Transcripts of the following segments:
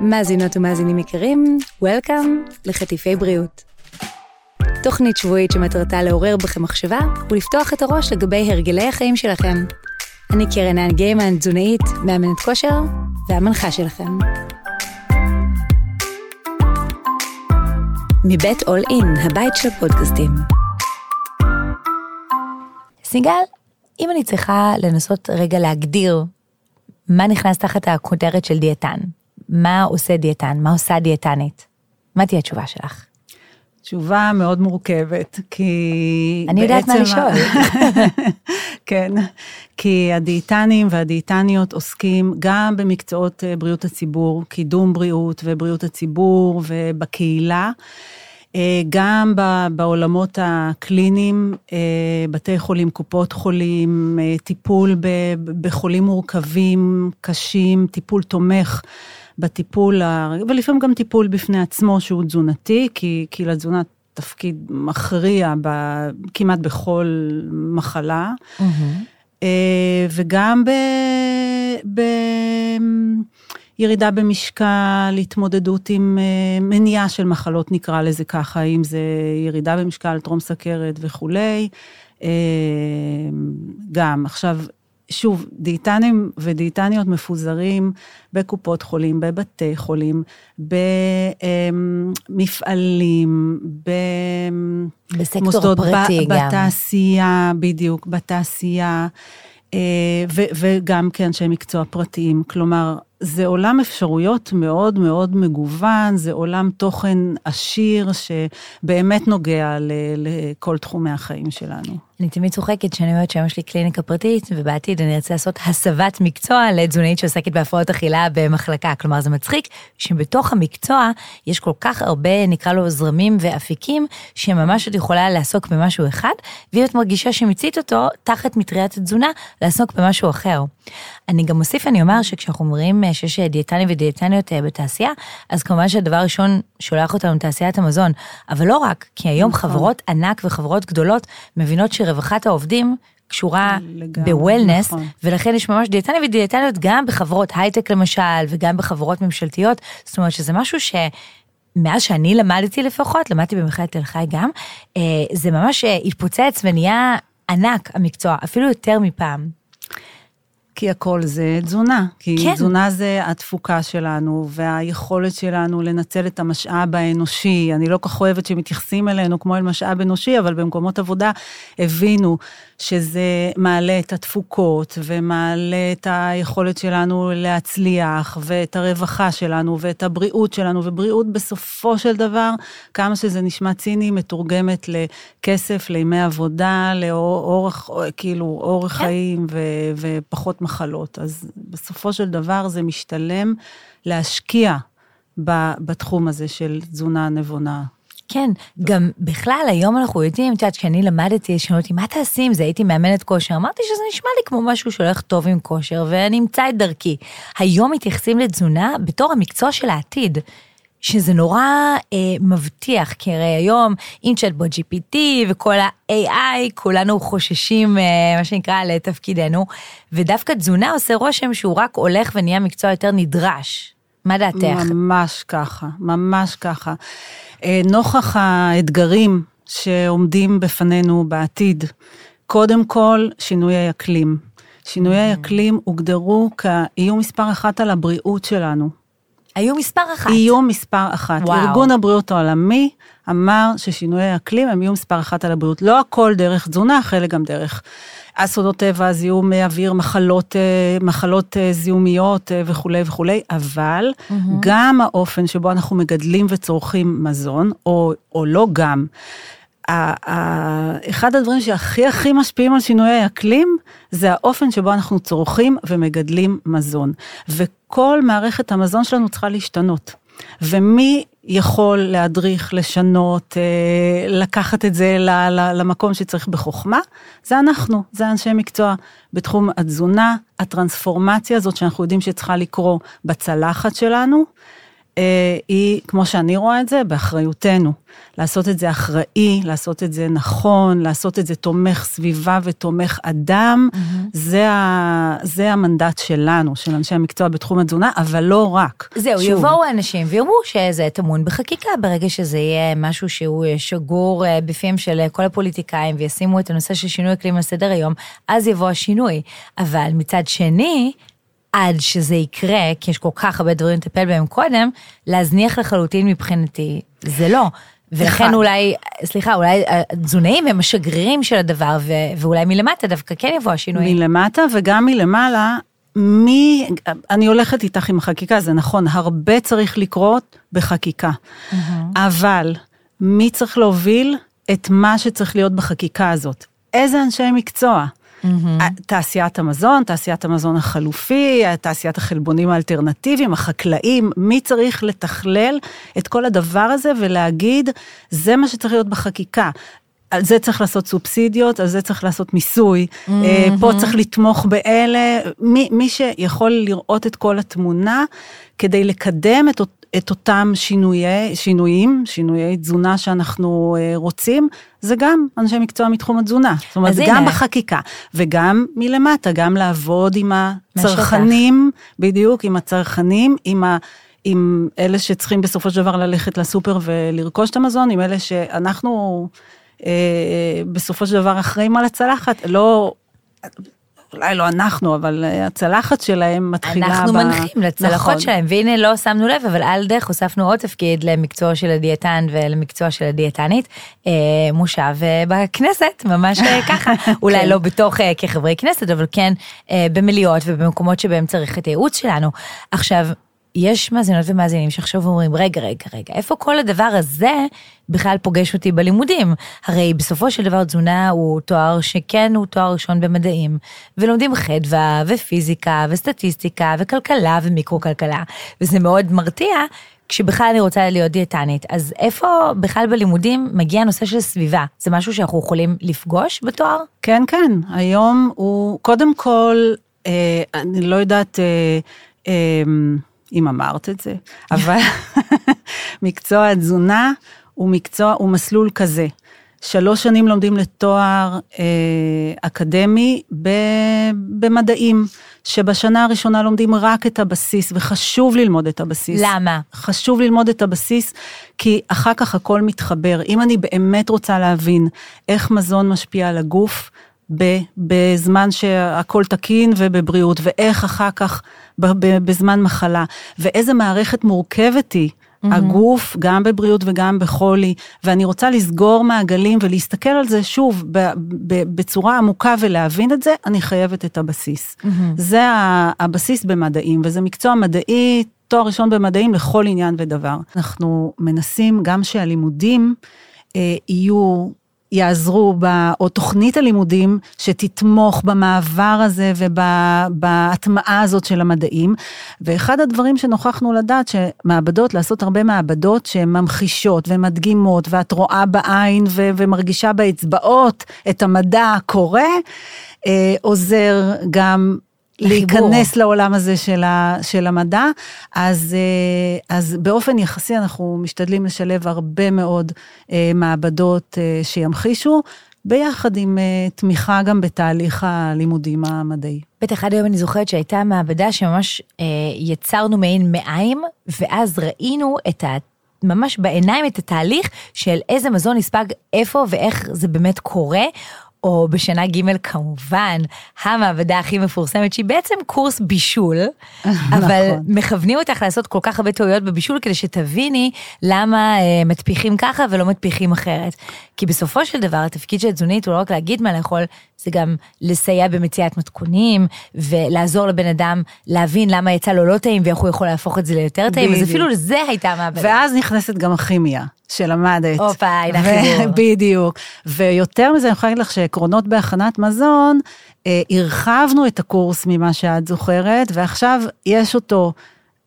מאזינות ומאזינים יקרים, Welcome לחטיפי בריאות. תוכנית שבועית שמטרתה לעורר בכם מחשבה ולפתוח את הראש לגבי הרגלי החיים שלכם. אני קרן האן גיימן, תזונאית, מאמנת כושר והמנחה שלכם. מבית אול אין, הבית של הפודקאסטים. סיגל, אם אני צריכה לנסות רגע להגדיר מה נכנס תחת הכותרת של דיאטן, מה עושה דיאטן, מה עושה דיאטנית, מה תהיה התשובה שלך? תשובה מאוד מורכבת, כי אני יודעת מה לשאול. כן, כי הדיאטנים והדיאטניות עוסקים גם במקצועות אה, בריאות הציבור, קידום בריאות ובריאות הציבור ובקהילה. אה, גם בעולמות הקליניים, אה, בתי חולים, קופות חולים, טיפול בחולים מורכבים, קשים, טיפול תומך בטיפול, ולפעמים גם טיפול בפני עצמו שהוא תזונתי, כי, כי לתזונה תפקיד מכריע ב, כמעט בכל מחלה. Mm-hmm. וגם ב... ב ירידה במשקל, התמודדות עם אה, מניעה של מחלות, נקרא לזה ככה, אם זה ירידה במשקל, טרום סכרת וכולי. גם, עכשיו, שוב, דיאטנים ודיאטניות מפוזרים בקופות חולים, בבתי חולים, במפעלים, בסקטור פרטי גם. בתעשייה, בדיוק, בתעשייה, אה, וגם כאנשי מקצוע פרטיים. כלומר, זה עולם אפשרויות מאוד מאוד מגוון, זה עולם תוכן עשיר שבאמת נוגע לכל תחומי החיים שלנו. אני תמיד צוחקת שאני אומרת שהיום יש לי קליניקה פרטית, ובעתיד אני ארצה לעשות הסבת מקצוע לתזונאית שעוסקת בהפרעות אכילה במחלקה. כלומר, זה מצחיק שבתוך המקצוע יש כל כך הרבה, נקרא לו זרמים ואפיקים, שממש את יכולה לעסוק במשהו אחד, ואם את מרגישה שמיצית אותו, תחת מטריית התזונה, לעסוק במשהו אחר. אני גם אוסיף, אני אומר שכשאנחנו אומרים אה, שיש דיאטנים ודיאטניות אה, בתעשייה, אז כמובן שהדבר הראשון שולח אותנו תעשיית המזון, אבל לא רק, כי היום נכון. חברות ענק וחברות גדולות מבינות שרווחת העובדים קשורה בוולנס, נכון. ולכן יש ממש דיאטנים ודיאטניות גם בחברות הייטק למשל, וגם בחברות ממשלתיות, זאת אומרת שזה משהו ש... מאז שאני למדתי לפחות, למדתי במכללת תל חי גם, אה, זה ממש התפוצץ ונהיה ענק המקצוע, אפילו יותר מפעם. כי הכל זה תזונה. כי כן. תזונה זה התפוקה שלנו, והיכולת שלנו לנצל את המשאב האנושי. אני לא כל כך אוהבת שמתייחסים אלינו כמו אל משאב אנושי, אבל במקומות עבודה הבינו שזה מעלה את התפוקות, ומעלה את היכולת שלנו להצליח, ואת הרווחה שלנו, ואת הבריאות שלנו, ובריאות בסופו של דבר, כמה שזה נשמע ציני, מתורגמת לכסף, לימי עבודה, לאורך, כאילו, אורך כן. חיים ו, ופחות מחלות. אז בסופו של דבר זה משתלם להשקיע בתחום הזה של תזונה נבונה. כן, גם בכלל, היום אנחנו יודעים, את יודעת, כשאני למדתי, שאלו אותי, מה תעשי עם זה? הייתי מאמנת כושר. אמרתי שזה נשמע לי כמו משהו שהולך טוב עם כושר, ואני אמצא את דרכי. היום מתייחסים לתזונה בתור המקצוע של העתיד. שזה נורא אה, מבטיח, כי הרי היום עם צ'אטבוט GPT וכל ה-AI, כולנו חוששים, אה, מה שנקרא, לתפקידנו, ודווקא תזונה עושה רושם שהוא רק הולך ונהיה מקצוע יותר נדרש. מה דעתך? ממש ככה, ממש ככה. אה, נוכח האתגרים שעומדים בפנינו בעתיד, קודם כל שינויי אקלים. שינויי mm. אקלים הוגדרו כאיום מספר אחת על הבריאות שלנו. איום מספר אחת. איום מספר אחת. וואו. ארגון הבריאות העולמי אמר ששינויי אקלים הם איום מספר אחת על הבריאות. לא הכל דרך תזונה, חלק גם דרך אסונות טבע, זיהום אוויר, מחלות, אה, מחלות אה, זיהומיות אה, וכולי וכולי, אבל mm-hmm. גם האופן שבו אנחנו מגדלים וצורכים מזון, או, או לא גם, אחד הדברים שהכי הכי משפיעים על שינויי אקלים, זה האופן שבו אנחנו צורכים ומגדלים מזון. וכל מערכת המזון שלנו צריכה להשתנות. ומי יכול להדריך, לשנות, אה, לקחת את זה למקום שצריך בחוכמה, זה אנחנו, זה אנשי מקצוע בתחום התזונה, הטרנספורמציה הזאת שאנחנו יודעים שצריכה לקרות בצלחת שלנו, היא, כמו שאני רואה את זה, באחריותנו. לעשות את זה אחראי, לעשות את זה נכון, לעשות את זה תומך סביבה ותומך אדם, mm-hmm. זה, ה, זה המנדט שלנו, של אנשי המקצוע בתחום התזונה, אבל לא רק. זהו, שוב. יבואו אנשים ויאמרו שזה טמון בחקיקה, ברגע שזה יהיה משהו שהוא שגור אה, בפיהם של כל הפוליטיקאים וישימו את הנושא של שינוי אקלים על סדר היום, אז יבוא השינוי. אבל מצד שני, עד שזה יקרה, כי יש כל כך הרבה דברים לטפל בהם קודם, להזניח לחלוטין מבחינתי, זה לא. ולכן אחד. אולי, סליחה, אולי התזונאים הם השגרירים של הדבר, ו- ואולי מלמטה דווקא כן יבוא השינוי. מלמטה וגם מלמעלה, מי, אני הולכת איתך עם החקיקה, זה נכון, הרבה צריך לקרות בחקיקה, mm-hmm. אבל מי צריך להוביל את מה שצריך להיות בחקיקה הזאת? איזה אנשי מקצוע? Mm-hmm. תעשיית המזון, תעשיית המזון החלופי, תעשיית החלבונים האלטרנטיביים, החקלאים, מי צריך לתכלל את כל הדבר הזה ולהגיד, זה מה שצריך להיות בחקיקה. על זה צריך לעשות סובסידיות, על זה צריך לעשות מיסוי, mm-hmm. פה צריך לתמוך באלה, מי, מי שיכול לראות את כל התמונה כדי לקדם את, את אותם שינויי, שינויים, שינויי תזונה שאנחנו אה, רוצים, זה גם אנשי מקצוע מתחום התזונה. זאת אומרת, גם הנה. בחקיקה, וגם מלמטה, גם לעבוד עם הצרכנים, משטח. בדיוק, עם הצרכנים, עם ה... עם אלה שצריכים בסופו של דבר ללכת לסופר ולרכוש את המזון, עם אלה שאנחנו אה, בסופו של דבר אחראים על הצלחת, לא, אולי לא אנחנו, אבל אה, הצלחת שלהם מתחילה אנחנו ב... אנחנו מנחים לצלחות נכון. שלהם, והנה לא שמנו לב, אבל על דרך הוספנו עוד תפקיד למקצוע של הדיאטן ולמקצוע של הדיאטנית, אה, מושב אה, בכנסת, ממש ככה, אולי כן. לא בתוך כחברי כנסת, אבל כן במליאות ובמקומות שבהם צריך את הייעוץ שלנו. עכשיו, יש מאזינות ומאזינים שעכשיו אומרים, רגע, רגע, רגע, איפה כל הדבר הזה בכלל פוגש אותי בלימודים? הרי בסופו של דבר תזונה הוא תואר שכן הוא תואר ראשון במדעים, ולומדים חדווה ופיזיקה וסטטיסטיקה וכלכלה ומיקרו-כלכלה, וזה מאוד מרתיע. כשבכלל אני רוצה להיות דיאטנית, אז איפה בכלל בלימודים מגיע הנושא של סביבה? זה משהו שאנחנו יכולים לפגוש בתואר? כן, כן, היום הוא, קודם כל, אה, אני לא יודעת, אה, אה, אם אמרת את זה, אבל מקצוע התזונה הוא מקצוע, הוא מסלול כזה. שלוש שנים לומדים לתואר אה, אקדמי ב, במדעים, שבשנה הראשונה לומדים רק את הבסיס, וחשוב ללמוד את הבסיס. למה? חשוב ללמוד את הבסיס, כי אחר כך הכל מתחבר. אם אני באמת רוצה להבין איך מזון משפיע על הגוף, בזמן שהכל תקין ובבריאות, ואיך אחר כך בזמן מחלה, ואיזה מערכת מורכבת היא. Mm-hmm. הגוף, גם בבריאות וגם בחולי, ואני רוצה לסגור מעגלים ולהסתכל על זה שוב בצורה עמוקה ולהבין את זה, אני חייבת את הבסיס. Mm-hmm. זה הבסיס במדעים, וזה מקצוע מדעי, תואר ראשון במדעים לכל עניין ודבר. אנחנו מנסים גם שהלימודים אה, יהיו יעזרו, ב, או תוכנית הלימודים שתתמוך במעבר הזה ובהטמעה הזאת של המדעים. ואחד הדברים שנוכחנו לדעת, שמעבדות, לעשות הרבה מעבדות שהן ממחישות ומדגימות, ואת רואה בעין ו, ומרגישה באצבעות את המדע הקורה, אה, עוזר גם להיכנס לעולם הזה של, ה, של המדע, אז, אה, אז באופן יחסי אנחנו משתדלים לשלב הרבה מאוד אה, מעבדות אה, שימחישו, ביחד עם תמיכה גם בתהליך הלימודים המדעי. בטח עד היום אני זוכרת שהייתה מעבדה שממש יצרנו מעין מעיים, ואז ראינו את ה... ממש בעיניים את התהליך של איזה מזון נספג איפה ואיך זה באמת קורה. או בשנה ג' כמובן, המעבדה הכי מפורסמת, שהיא בעצם קורס בישול, אבל נכון. מכוונים אותך לעשות כל כך הרבה טעויות בבישול כדי שתביני למה אה, מטפיחים ככה ולא מטפיחים אחרת. כי בסופו של דבר התפקיד של תזונית הוא לא רק להגיד מה לאכול, זה גם לסייע במציאת מתכונים, ולעזור לבן אדם להבין למה יצא לו לא טעים ואיך הוא יכול להפוך את זה ליותר טעים, אז אפילו לזה הייתה המעבדה. ואז נכנסת גם הכימיה. שלמדת. הופה, הנה החיבור. בדיוק. ויותר מזה, אני יכולה להגיד לך שעקרונות בהכנת מזון, אה, הרחבנו את הקורס ממה שאת זוכרת, ועכשיו יש אותו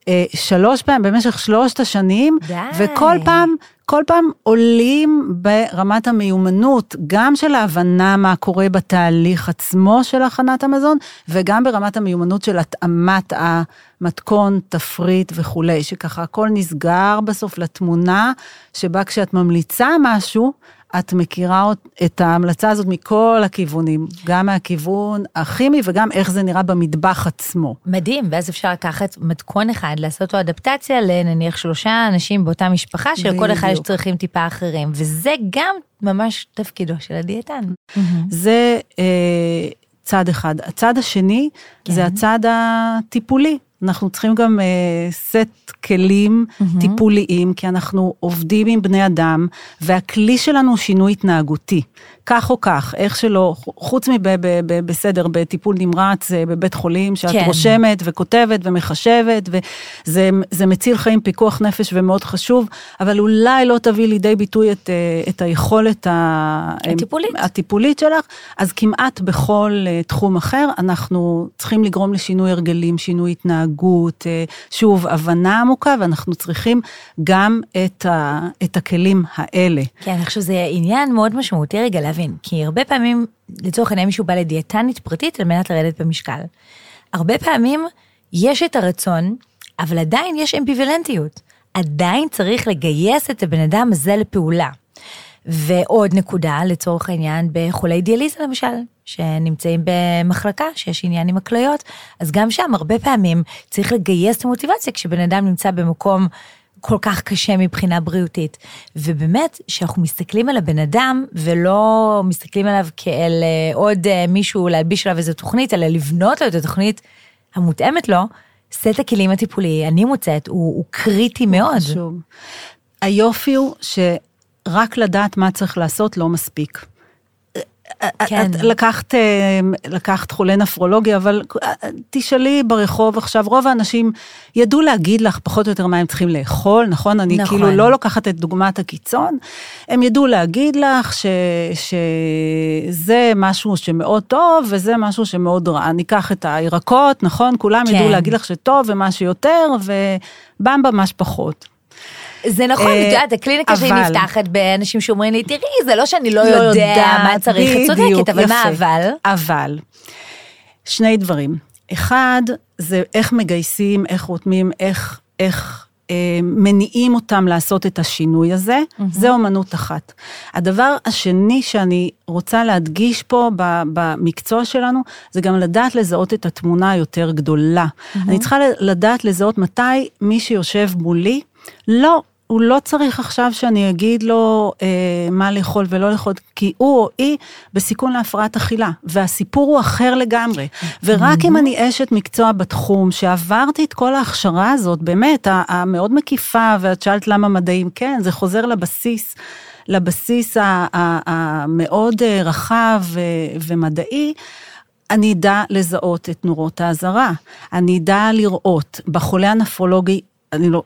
אה, שלוש פעמים במשך שלושת השנים, די. וכל פעם כל פעם עולים ברמת המיומנות, גם של ההבנה מה קורה בתהליך עצמו של הכנת המזון, וגם ברמת המיומנות של התאמת המתכון, תפריט וכולי, שככה הכל נסגר בסוף לתמונה, שבה כשאת ממליצה משהו, את מכירה את ההמלצה הזאת מכל הכיוונים, גם מהכיוון הכימי וגם איך זה נראה במטבח עצמו. מדהים, ואז אפשר לקחת מתכון אחד, לעשות לו אדפטציה לנניח שלושה אנשים באותה משפחה, שלכל אחד יש צרכים טיפה אחרים, וזה גם ממש תפקידו של הדיאטן. זה אה, צד אחד. הצד השני כן. זה הצד הטיפולי. אנחנו צריכים גם uh, סט כלים mm-hmm. טיפוליים, כי אנחנו עובדים עם בני אדם, והכלי שלנו הוא שינוי התנהגותי. כך או כך, איך שלא, חוץ מבסדר, בטיפול נמרץ, אה, בבית חולים, שאת כן. רושמת וכותבת ומחשבת, וזה מציל חיים, פיקוח נפש ומאוד חשוב, אבל אולי לא תביא לידי ביטוי את, אה, את היכולת הטיפולית. הטיפולית שלך, אז כמעט בכל תחום אחר, אנחנו צריכים לגרום לשינוי הרגלים, שינוי התנהגות. אה, שוב, הבנה עמוקה, ואנחנו צריכים גם את, ה, את הכלים האלה. כן, אני חושב שזה עניין מאוד משמעותי רגע להבין, כי הרבה פעמים, לצורך העניין מישהו בא לדיאטנית פרטית על מנת לרדת במשקל. הרבה פעמים יש את הרצון, אבל עדיין יש אמביוולנטיות. עדיין צריך לגייס את הבן אדם הזה לפעולה. ועוד נקודה, לצורך העניין, בחולי דיאליזה למשל, שנמצאים במחלקה, שיש עניין עם הכליות, אז גם שם הרבה פעמים צריך לגייס את המוטיבציה כשבן אדם נמצא במקום כל כך קשה מבחינה בריאותית. ובאמת, כשאנחנו מסתכלים על הבן אדם, ולא מסתכלים עליו כאל אה, עוד אה, מישהו להלביש עליו איזו תוכנית, אלא לבנות לו את התוכנית המותאמת לו, סט הכלים הטיפולי, אני מוצאת, הוא, הוא קריטי מאוד. חשוב. היופי הוא שרק לדעת מה צריך לעשות לא מספיק. כן. את לקחת, אה, לקחת חולה נפרולוגיה, אבל אה, תשאלי ברחוב עכשיו, רוב האנשים ידעו להגיד לך פחות או יותר מה הם צריכים לאכול, נכון? אני נכון. כאילו לא לוקחת את דוגמת הקיצון, הם ידעו להגיד לך ש, שזה משהו שמאוד טוב וזה משהו שמאוד רע. ניקח את הירקות, נכון? כולם כן. ידעו להגיד לך שטוב ומה שיותר, ובמבה מה שפחות. זה נכון, את יודעת, הקליניקה שלי נפתחת באנשים שאומרים לי, תראי, זה לא שאני לא, לא יודע מה צריך, את צודקת, אבל מה אבל? אבל, שני דברים. אחד, זה איך מגייסים, איך רותמים, איך, איך אה, מניעים אותם לעשות את השינוי הזה, mm-hmm. זה אומנות אחת. הדבר השני שאני רוצה להדגיש פה במקצוע שלנו, זה גם לדעת לזהות את התמונה היותר גדולה. Mm-hmm. אני צריכה לדעת לזהות מתי מי שיושב מולי, לא הוא לא צריך עכשיו שאני אגיד לו אה, מה לאכול ולא לאכול, כי הוא או היא בסיכון להפרעת אכילה, והסיפור הוא אחר לגמרי. ורק אם אני אשת מקצוע בתחום, שעברתי את כל ההכשרה הזאת, באמת, המאוד מקיפה, ואת שאלת למה מדעים, כן, זה חוזר לבסיס. לבסיס המאוד אה, רחב ומדעי, אני אדע לזהות את נורות האזהרה. אני אדע לראות בחולה הנפרולוגי אני לא,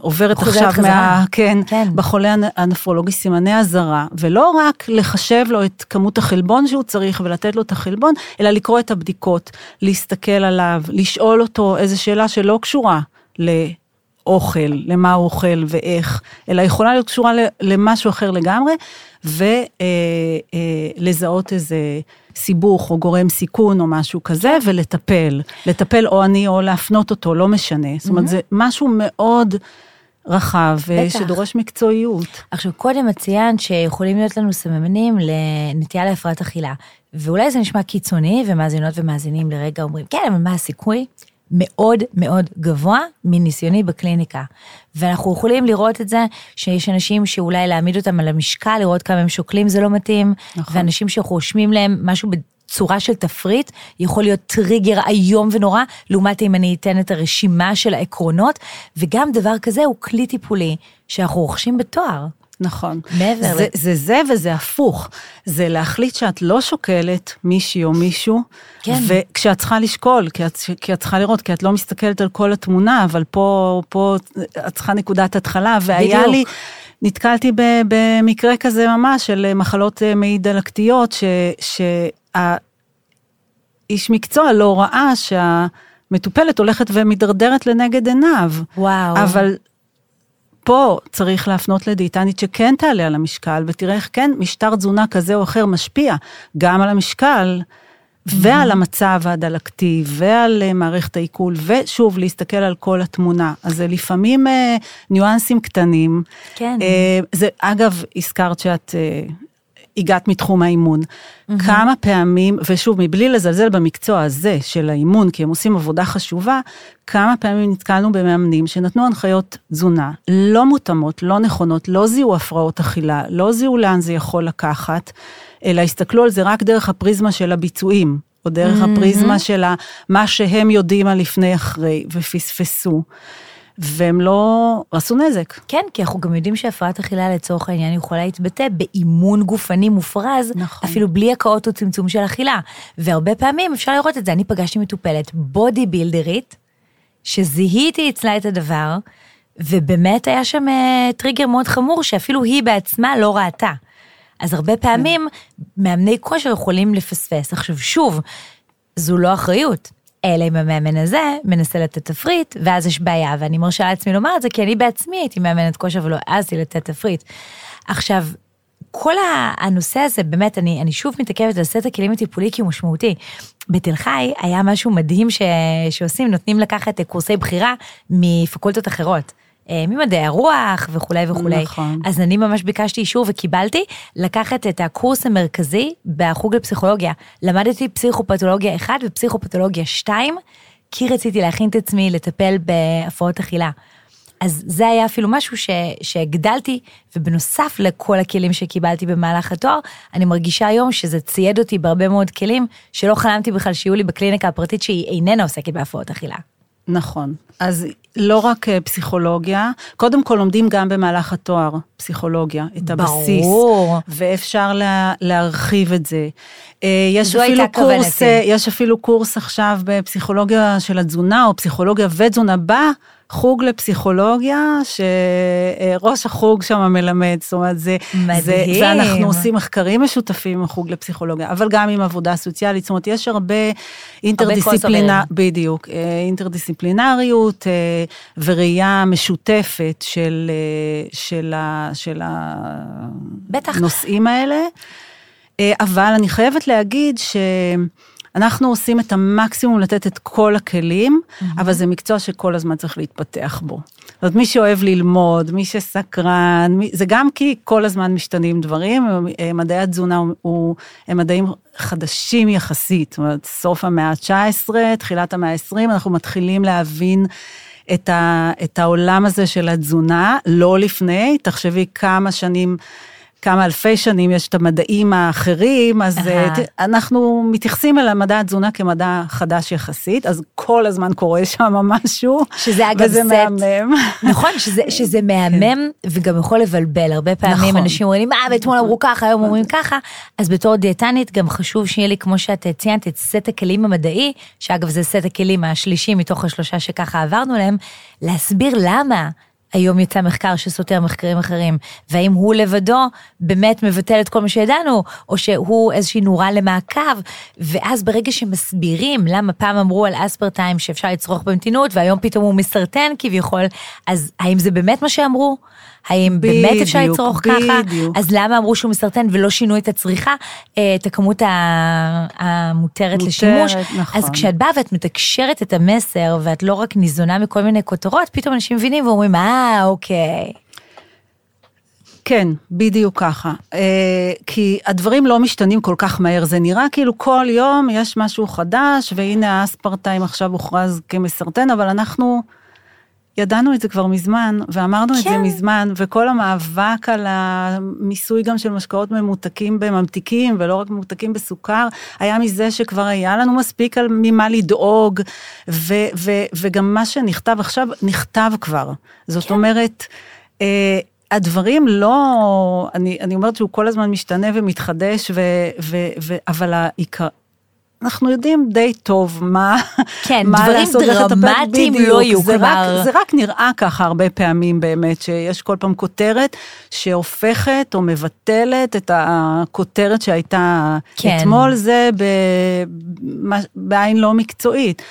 עוברת עכשיו מה... כן, כן, בחולה הנפרולוגי סימני אזהרה, ולא רק לחשב לו את כמות החלבון שהוא צריך ולתת לו את החלבון, אלא לקרוא את הבדיקות, להסתכל עליו, לשאול אותו איזו שאלה שלא קשורה לאוכל, למה הוא אוכל ואיך, אלא יכולה להיות קשורה למשהו אחר לגמרי, ולזהות אה, איזה סיבוך או גורם סיכון או משהו כזה, ולטפל. לטפל או אני או להפנות אותו, לא משנה. זאת אומרת, זה משהו מאוד... רחב, אה, בטח. שדורש מקצועיות. עכשיו, קודם את ציינת שיכולים להיות לנו סממנים לנטייה להפרעת אכילה, ואולי זה נשמע קיצוני, ומאזינות ומאזינים לרגע אומרים, כן, אבל מה הסיכוי? מאוד מאוד גבוה מניסיוני בקליניקה. ואנחנו יכולים לראות את זה שיש אנשים שאולי להעמיד אותם על המשקל, לראות כמה הם שוקלים זה לא מתאים, נכון. ואנשים שרושמים להם משהו בצורה של תפריט, יכול להיות טריגר איום ונורא, לעומת אם אני אתן את הרשימה של העקרונות, וגם דבר כזה הוא כלי טיפולי שאנחנו רוכשים בתואר. נכון. מעבר. זה, זה זה וזה הפוך. זה להחליט שאת לא שוקלת מישהי או מישהו, כן. וכשאת צריכה לשקול, כי את, כי את צריכה לראות, כי את לא מסתכלת על כל התמונה, אבל פה, פה את צריכה נקודת התחלה, והיה בדיוק. לי... נתקלתי במקרה כזה ממש של מחלות אה, מעי דלקתיות, שהאיש מקצוע לא ראה שה... מטופלת הולכת ומידרדרת לנגד עיניו. וואו. אבל פה צריך להפנות לדיאטנית שכן תעלה על המשקל, ותראה איך כן משטר תזונה כזה או אחר משפיע גם על המשקל. ועל המצב הדלקתי, ועל אה, מערכת העיכול, ושוב, להסתכל על כל התמונה. אז זה לפעמים אה, ניואנסים קטנים. כן. אה, זה, אגב, הזכרת שאת אה, הגעת מתחום האימון. Mm-hmm. כמה פעמים, ושוב, מבלי לזלזל במקצוע הזה של האימון, כי הם עושים עבודה חשובה, כמה פעמים נתקלנו במאמנים שנתנו הנחיות תזונה לא מותאמות, לא נכונות, לא זיהו הפרעות אכילה, לא זיהו לאן זה יכול לקחת. אלא הסתכלו על זה רק דרך הפריזמה של הביצועים, או דרך mm-hmm. הפריזמה של מה שהם יודעים על לפני אחרי, ופספסו. והם לא עשו נזק. כן, כי אנחנו גם יודעים שהפרעת אכילה לצורך העניין יכולה להתבטא באימון גופני מופרז, נכון. אפילו בלי הקאות או צמצום של אכילה. והרבה פעמים אפשר לראות את זה, אני פגשתי מטופלת בודי בילדרית, שזיהיתי אצלה את הדבר, ובאמת היה שם uh, טריגר מאוד חמור שאפילו היא בעצמה לא ראתה. אז הרבה פעמים מאמני כושר יכולים לפספס. עכשיו שוב, זו לא אחריות. אלא אם המאמן הזה מנסה לתת תפריט, ואז יש בעיה, ואני מרשה לעצמי לומר את זה, כי אני בעצמי הייתי מאמנת כושר ולא העזתי לתת תפריט. עכשיו, כל הנושא הזה, באמת, אני, אני שוב מתעכבת על סט הכלים הטיפולי כי הוא משמעותי. בתל חי היה משהו מדהים ש, שעושים, נותנים לקחת קורסי בחירה מפקולטות אחרות. אה, ממדעי הרוח וכולי וכולי. נכון. אז אני ממש ביקשתי אישור וקיבלתי לקחת את הקורס המרכזי בחוג לפסיכולוגיה. למדתי פסיכופתולוגיה 1 ופסיכופתולוגיה 2, כי רציתי להכין את עצמי לטפל בהפרעות אכילה. אז זה היה אפילו משהו ש, שהגדלתי, ובנוסף לכל הכלים שקיבלתי במהלך התואר, אני מרגישה היום שזה צייד אותי בהרבה מאוד כלים, שלא חלמתי בכלל שיהיו לי בקליניקה הפרטית שהיא איננה עוסקת בהפרעות אכילה. נכון. אז לא רק אה, פסיכולוגיה, קודם כל לומדים גם במהלך התואר פסיכולוגיה, את הבסיס. ברור. ואפשר לה, להרחיב את זה. אה, יש אפילו קורס, אה, יש אפילו קורס עכשיו בפסיכולוגיה של התזונה, או פסיכולוגיה ותזונה בא. חוג לפסיכולוגיה, שראש החוג שם מלמד, זאת אומרת, זה... מדהים. זה, ואנחנו עושים מחקרים משותפים עם החוג לפסיכולוגיה, אבל גם עם עבודה סוציאלית, זאת אומרת, יש הרבה אינטרדיסציפלינר... בדיוק, אה, אינטרדיסציפלינריות אה, וראייה משותפת של, אה, של, של הנושאים האלה. אבל אני חייבת להגיד ש... אנחנו עושים את המקסימום לתת את כל הכלים, mm-hmm. אבל זה מקצוע שכל הזמן צריך להתפתח בו. זאת אומרת, מי שאוהב ללמוד, מי שסקרן, מי, זה גם כי כל הזמן משתנים דברים, מדעי התזונה הוא, הם מדעים חדשים יחסית, זאת אומרת, סוף המאה ה-19, תחילת המאה ה-20, אנחנו מתחילים להבין את, ה, את העולם הזה של התזונה, לא לפני, תחשבי כמה שנים כמה אלפי שנים יש את המדעים האחרים, אז uh-huh. אנחנו מתייחסים אל המדע התזונה כמדע חדש יחסית, אז כל הזמן קורה שם משהו, שזה אגב וזה סט. מהמם. נכון, שזה, שזה מהמם וגם יכול לבלבל, הרבה פעמים נכון. אנשים אומרים, מה, ואתמול אמרו ככה, היום אומרים ככה, אז בתור דיאטנית גם חשוב שיהיה לי, כמו שאת ציינת, את סט הכלים המדעי, שאגב זה סט הכלים השלישי מתוך השלושה שככה עברנו להם, להסביר למה. היום יצא מחקר שסותר מחקרים אחרים, והאם הוא לבדו באמת מבטל את כל מה שידענו, או שהוא איזושהי נורה למעקב, ואז ברגע שמסבירים למה פעם אמרו על אספרטיים שאפשר לצרוך במתינות, והיום פתאום הוא מסרטן כביכול, אז האם זה באמת מה שאמרו? האם בדיוק, באמת אפשר לצרוך בדיוק. ככה? אז למה אמרו שהוא מסרטן ולא שינו את הצריכה, אה, את הכמות המותרת מותרת, לשימוש? נכון. אז כשאת באה ואת מתקשרת את המסר, ואת לא רק ניזונה מכל מיני כותרות, פתאום אנשים מבינים ואומרים, אה, אוקיי. כן, בדיוק ככה. אה, כי הדברים לא משתנים כל כך מהר, זה נראה כאילו כל יום יש משהו חדש, והנה האספרטיים עכשיו הוכרז כמסרטן, אבל אנחנו... ידענו את זה כבר מזמן, ואמרנו כן. את זה כן. מזמן, וכל המאבק על המיסוי גם של משקאות ממותקים בממתיקים, ולא רק ממותקים בסוכר, היה מזה שכבר היה לנו מספיק על ממה לדאוג, ו, ו, וגם מה שנכתב עכשיו, נכתב כבר. זאת כן. אומרת, אה, הדברים לא, אני, אני אומרת שהוא כל הזמן משתנה ומתחדש, ו, ו, ו, אבל העיקר, אנחנו יודעים די טוב מה, כן, מה לעשות, דברים דרמטיים לא יהיו זה כבר. רק, זה רק נראה ככה הרבה פעמים באמת, שיש כל פעם כותרת שהופכת או מבטלת את הכותרת שהייתה כן. אתמול, זה בעין לא מקצועית.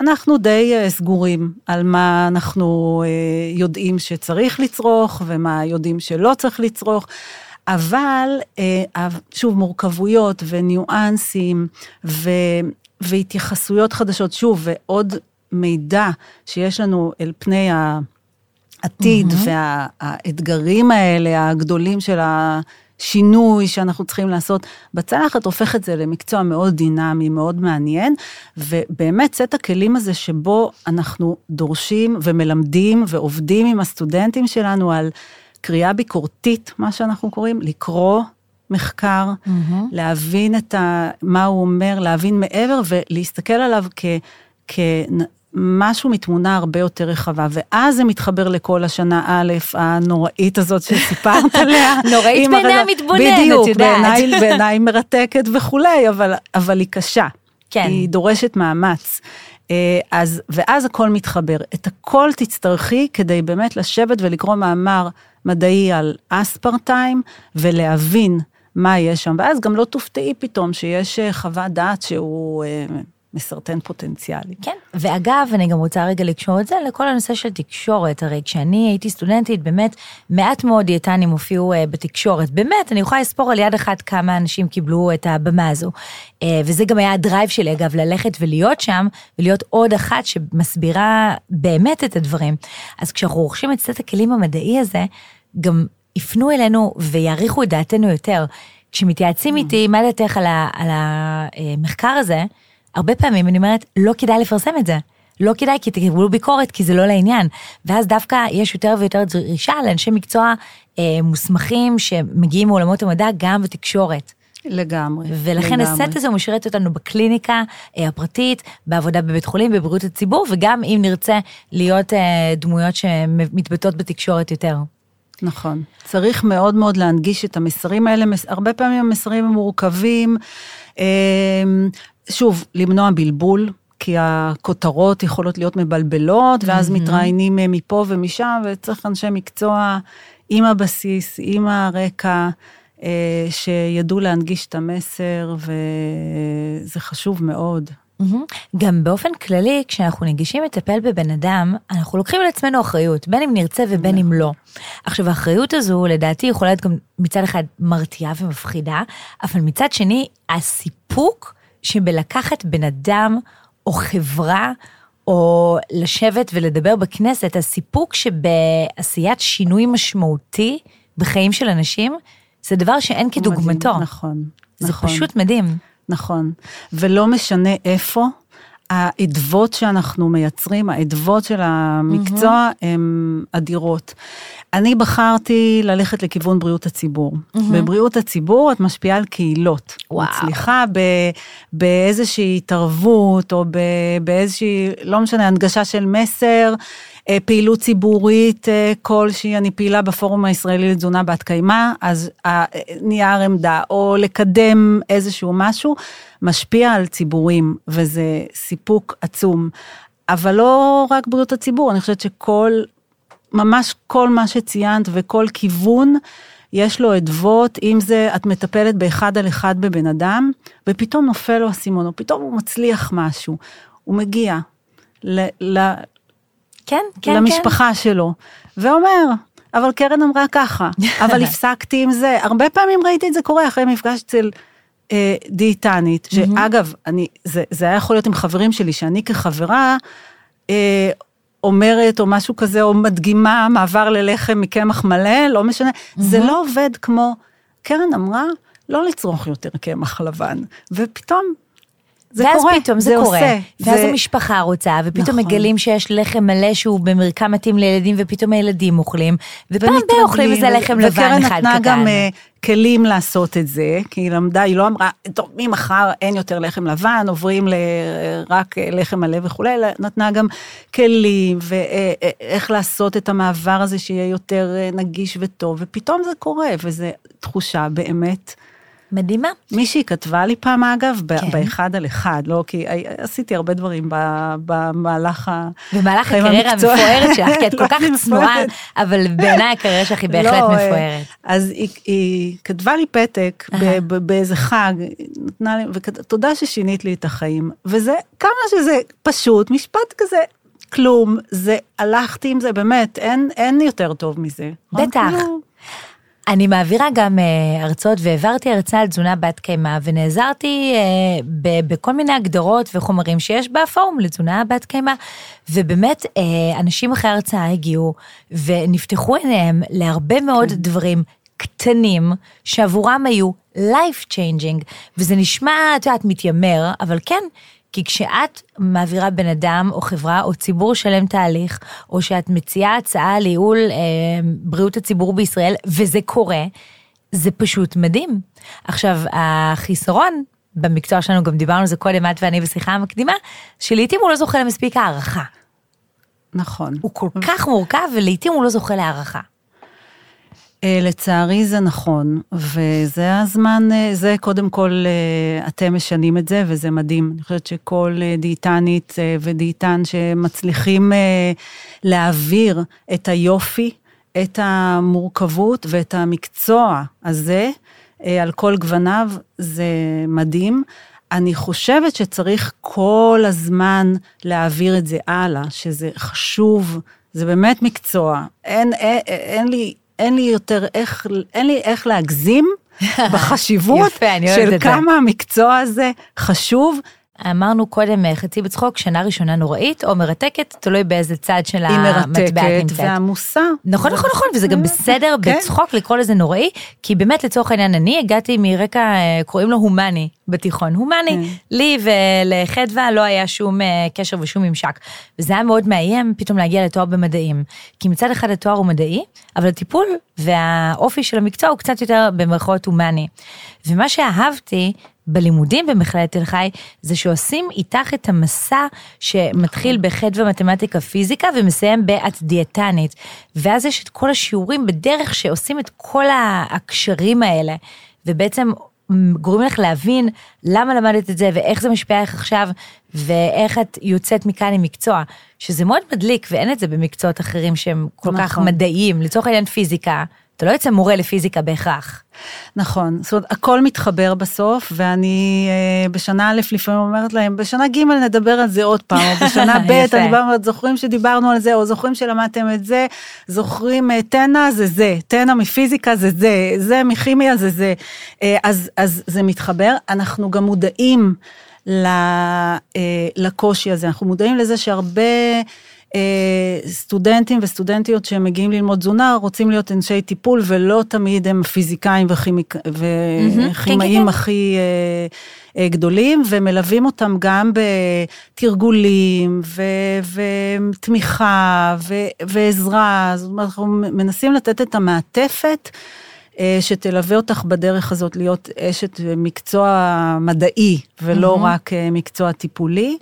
אנחנו די אה, סגורים על מה אנחנו אה, יודעים שצריך לצרוך ומה יודעים שלא צריך לצרוך. אבל אה, שוב, מורכבויות וניואנסים ו, והתייחסויות חדשות, שוב, ועוד מידע שיש לנו אל פני העתיד mm-hmm. והאתגרים האלה הגדולים של השינוי שאנחנו צריכים לעשות, בצלחת הופך את זה למקצוע מאוד דינמי, מאוד מעניין, ובאמת סט הכלים הזה שבו אנחנו דורשים ומלמדים ועובדים עם הסטודנטים שלנו על קריאה ביקורתית, מה שאנחנו קוראים, לקרוא מחקר, mm-hmm. להבין את ה, מה הוא אומר, להבין מעבר ולהסתכל עליו כ... כ משהו מתמונה הרבה יותר רחבה, ואז זה מתחבר לכל השנה א', הנוראית הזאת שסיפרת עליה. נוראית בעיני המתבונן, את יודעת. בדיוק, בעיניי מרתקת וכולי, אבל, אבל היא קשה. כן. היא דורשת מאמץ. אה, אז, ואז הכל מתחבר. את הכל תצטרכי כדי באמת לשבת ולקרוא מאמר מדעי על אספרטיים, ולהבין מה יש שם, ואז גם לא תופתעי פתאום שיש אה, חוות דעת שהוא... אה, מסרטן פוטנציאלי. כן, ואגב, אני גם רוצה רגע לקשור את זה לכל הנושא של תקשורת. הרי כשאני הייתי סטודנטית, באמת, מעט מאוד דיאטנים הופיעו uh, בתקשורת. באמת, אני יכולה לספור על יד אחת כמה אנשים קיבלו את הבמה הזו. Uh, וזה גם היה הדרייב שלי, אגב, ללכת ולהיות שם, ולהיות עוד אחת שמסבירה באמת את הדברים. אז כשאנחנו רוכשים את סט הכלים המדעי הזה, גם יפנו אלינו ויעריכו את דעתנו יותר. כשמתייעצים איתי, מה דעתך על, על המחקר הזה, הרבה פעמים אני אומרת, לא כדאי לפרסם את זה. לא כדאי כי תקבלו ביקורת כי זה לא לעניין. ואז דווקא יש יותר ויותר דרישה לאנשי מקצוע אה, מוסמכים שמגיעים מעולמות המדע גם בתקשורת. לגמרי. ולכן לגמרי. הסט הזה הוא משרת אותנו בקליניקה אה, הפרטית, בעבודה בבית חולים, בבריאות הציבור, וגם אם נרצה להיות אה, דמויות שמתבטאות בתקשורת יותר. נכון. צריך מאוד מאוד להנגיש את המסרים האלה, הרבה פעמים המסרים הם מורכבים. אה, שוב, למנוע בלבול, כי הכותרות יכולות להיות מבלבלות, ואז mm-hmm. מתראיינים אה, מפה ומשם, וצריך אנשי מקצוע עם הבסיס, עם הרקע, אה, שידעו להנגיש את המסר, וזה חשוב מאוד. גם באופן כללי, כשאנחנו נגישים לטפל בבן אדם, אנחנו לוקחים על עצמנו אחריות, בין אם נרצה ובין אם לא. עכשיו, האחריות הזו, לדעתי, יכולה להיות גם מצד אחד מרתיעה ומפחידה, אבל מצד שני, הסיפוק שבלקחת בן אדם או חברה, או לשבת ולדבר בכנסת, הסיפוק שבעשיית שינוי משמעותי בחיים של אנשים, זה דבר שאין כדוגמתו. מדהים, נכון. זה נכון. פשוט מדהים. נכון. ולא משנה איפה, האדוות שאנחנו מייצרים, האדוות של המקצוע, mm-hmm. הן אדירות. אני בחרתי ללכת לכיוון בריאות הציבור. Mm-hmm. בבריאות הציבור את משפיעה על קהילות. וואו. מצליחה ב, באיזושהי התערבות, או באיזושהי, לא משנה, הנגשה של מסר, פעילות ציבורית אה, כלשהי, אני פעילה בפורום הישראלי לתזונה בת קיימא, אז נייר עמדה, או לקדם איזשהו משהו, משפיע על ציבורים, וזה סיפוק עצום. אבל לא רק בריאות הציבור, אני חושבת שכל, ממש כל מה שציינת וכל כיוון, יש לו אדוות, אם זה את מטפלת באחד על אחד בבן אדם, ופתאום נופל לו האסימון, או פתאום הוא מצליח משהו, הוא מגיע ל, ל, כן, כן, למשפחה כן. שלו, ואומר, אבל קרן אמרה ככה, אבל הפסקתי עם זה. הרבה פעמים ראיתי את זה קורה אחרי מפגש אצל אה, דיאטנית, שאגב, אני, זה, זה היה יכול להיות עם חברים שלי, שאני כחברה, אה, אומרת או משהו כזה, או מדגימה מעבר ללחם מקמח מלא, לא משנה, זה לא עובד כמו, קרן אמרה, לא לצרוך יותר קמח לבן, ופתאום זה ואז קורה, פתאום זה, זה קורה, עושה, ואז זה... המשפחה רוצה, ופתאום נכון. מגלים שיש לחם מלא שהוא במרקם מתאים לילדים, ופתאום הילדים אוכלים, ופעם די אוכלים איזה לחם לבן אחד קטן. וקרן נתנה גם uh, כלים לעשות את זה, כי היא למדה, היא לא אמרה, טוב, ממחר אין יותר לחם לבן, עוברים ל... רק לחם מלא וכולי, אלא נתנה גם כלים, ואיך לעשות את המעבר הזה שיהיה יותר נגיש וטוב, ופתאום זה קורה, וזו תחושה באמת מדהימה. מישהי כתבה לי פעם, אגב, כן. באחד על אחד, לא, כי עשיתי הרבה דברים במהלך ה... במהלך הקריירה המפוארת שלך, כי את כל כך צנועה, אבל בעיניי הקריירה שלך היא בהחלט לא, אה, מפוארת. אז היא, היא כתבה לי פתק באיזה חג, נתנה לי, ותודה ששינית לי את החיים. וזה, כמה שזה פשוט, משפט כזה כלום, זה, הלכתי עם זה, באמת, אין, אין יותר טוב מזה. בטח. אני מעבירה גם uh, הרצאות והעברתי הרצאה על תזונה בת קיימא ונעזרתי uh, ב- בכל מיני הגדרות וחומרים שיש בפורום לתזונה בת קיימא ובאמת uh, אנשים אחרי ההרצאה הגיעו ונפתחו עיניהם להרבה מאוד כן. דברים קטנים שעבורם היו life changing וזה נשמע את יודעת מתיימר אבל כן כי כשאת מעבירה בן אדם או חברה או ציבור שלם תהליך, או שאת מציעה הצעה לייעול אה, בריאות הציבור בישראל, וזה קורה, זה פשוט מדהים. עכשיו, החיסרון במקצוע שלנו, גם דיברנו על זה קודם, את ואני בשיחה המקדימה, שלעיתים הוא לא זוכה למספיק הערכה. נכון. הוא כל כך מורכב, ולעיתים הוא לא זוכה להערכה. אה, לצערי זה נכון, וזה הזמן, אה, זה קודם כל אה, אתם משנים את זה, וזה מדהים. אני חושבת שכל דיאטנית ודיאטן שמצליחים להעביר את היופי, את המורכבות ואת המקצוע הזה, על כל גווניו, זה מדהים. אני חושבת שצריך כל הזמן להעביר את זה הלאה, שזה חשוב, זה באמת מקצוע. אין, אין, אין לי אין לי יותר איך, אין לי איך להגזים בחשיבות יפה, של כמה המקצוע הזה חשוב. אמרנו קודם אה, חצי בצחוק, שנה ראשונה נוראית או מרתקת, תלוי באיזה צד של המטבע את נמצאת. היא מרתקת ועמוסה. נכון, נכון, נכון, וזה גם בסדר כן. בצחוק לקרוא לזה נוראי, כי באמת לצורך העניין אני הגעתי מרקע, אה, קוראים לו הומני בתיכון. הומני, כן. לי ולחדווה לא היה שום אה, קשר ושום ממשק. וזה היה מאוד מאיים פתאום להגיע לתואר במדעים. כי מצד אחד התואר הוא מדעי, אבל הטיפול והאופי של המקצוע הוא קצת יותר במרכאות הומני. ומה שאהבתי בלימודים במכללת תל חי, זה שעושים איתך את המסע שמתחיל נכון. בחדווה מתמטיקה פיזיקה ומסיים באת דיאטנית. ואז יש את כל השיעורים בדרך שעושים את כל הקשרים האלה, ובעצם גורמים לך להבין למה למדת את זה ואיך זה משפיע עליך עכשיו ואיך את יוצאת מכאן עם מקצוע, שזה מאוד מדליק ואין את זה במקצועות אחרים שהם כל נכון. כך מדעיים, לצורך העניין פיזיקה. אתה לא יוצא מורה לפיזיקה בהכרח. נכון, זאת אומרת, הכל מתחבר בסוף, ואני אה, בשנה א' לפעמים אומרת להם, בשנה ג' נדבר על זה עוד פעם, או בשנה ב' אני באה ואומרת, זוכרים שדיברנו על זה, או זוכרים שלמדתם את זה, זוכרים אה, תנא זה זה, תנא מפיזיקה זה זה, זה מכימיה זה זה. אה, אז, אז זה מתחבר, אנחנו גם מודעים לקושי הזה, אנחנו מודעים לזה שהרבה... אה, סטודנטים וסטודנטיות שמגיעים ללמוד תזונה רוצים להיות אנשי טיפול ולא תמיד הם פיזיקאים וכימיק... וכימאים כן, כן, כן. הכי אה, אה, גדולים ומלווים אותם גם בתרגולים ו... ותמיכה ו... ועזרה, זאת אומרת אנחנו מנסים לתת את המעטפת. שתלווה אותך בדרך הזאת להיות אשת מקצוע מדעי ולא mm-hmm. רק מקצוע טיפולי.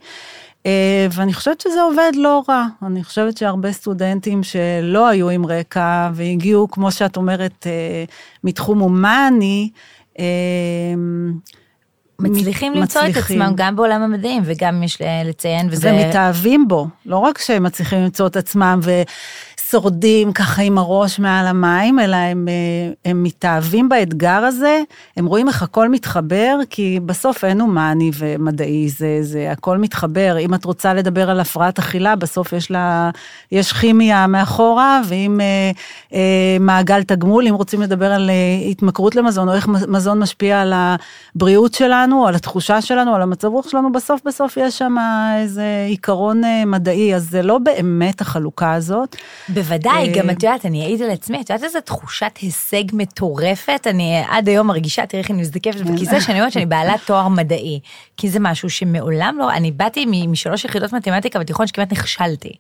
אה, ואני חושבת שזה עובד לא רע. אני חושבת שהרבה סטודנטים שלא היו עם רקע והגיעו, כמו שאת אומרת, אה, מתחום הומני, אה, מצליחים למצוא את עצמם גם בעולם המדעים וגם יש לציין וזה... ומתאהבים בו, לא רק שהם מצליחים למצוא את עצמם ו... שורדים ככה עם הראש מעל המים, אלא הם, אה, הם מתאהבים באתגר הזה, הם רואים איך הכל מתחבר, כי בסוף אין הומני ומדעי, זה, זה הכל מתחבר. אם את רוצה לדבר על הפרעת אכילה, בסוף יש לה, יש כימיה מאחורה, ואם אה, אה, מעגל תגמול, אם רוצים לדבר על אה, התמכרות למזון, או איך מזון משפיע על הבריאות שלנו, על התחושה שלנו, על המצב רוח שלנו, בסוף בסוף יש שם איזה עיקרון אה, מדעי, אז זה לא באמת החלוקה הזאת. בוודאי, גם את יודעת, אני אעיד על עצמי, את יודעת איזה תחושת הישג מטורפת, אני עד היום מרגישה, תראי איך אני מזדקפת בכיסא שאני אומרת שאני בעלת תואר מדעי, כי זה משהו שמעולם לא, אני באתי משלוש יחידות מתמטיקה בתיכון שכמעט נכשלתי.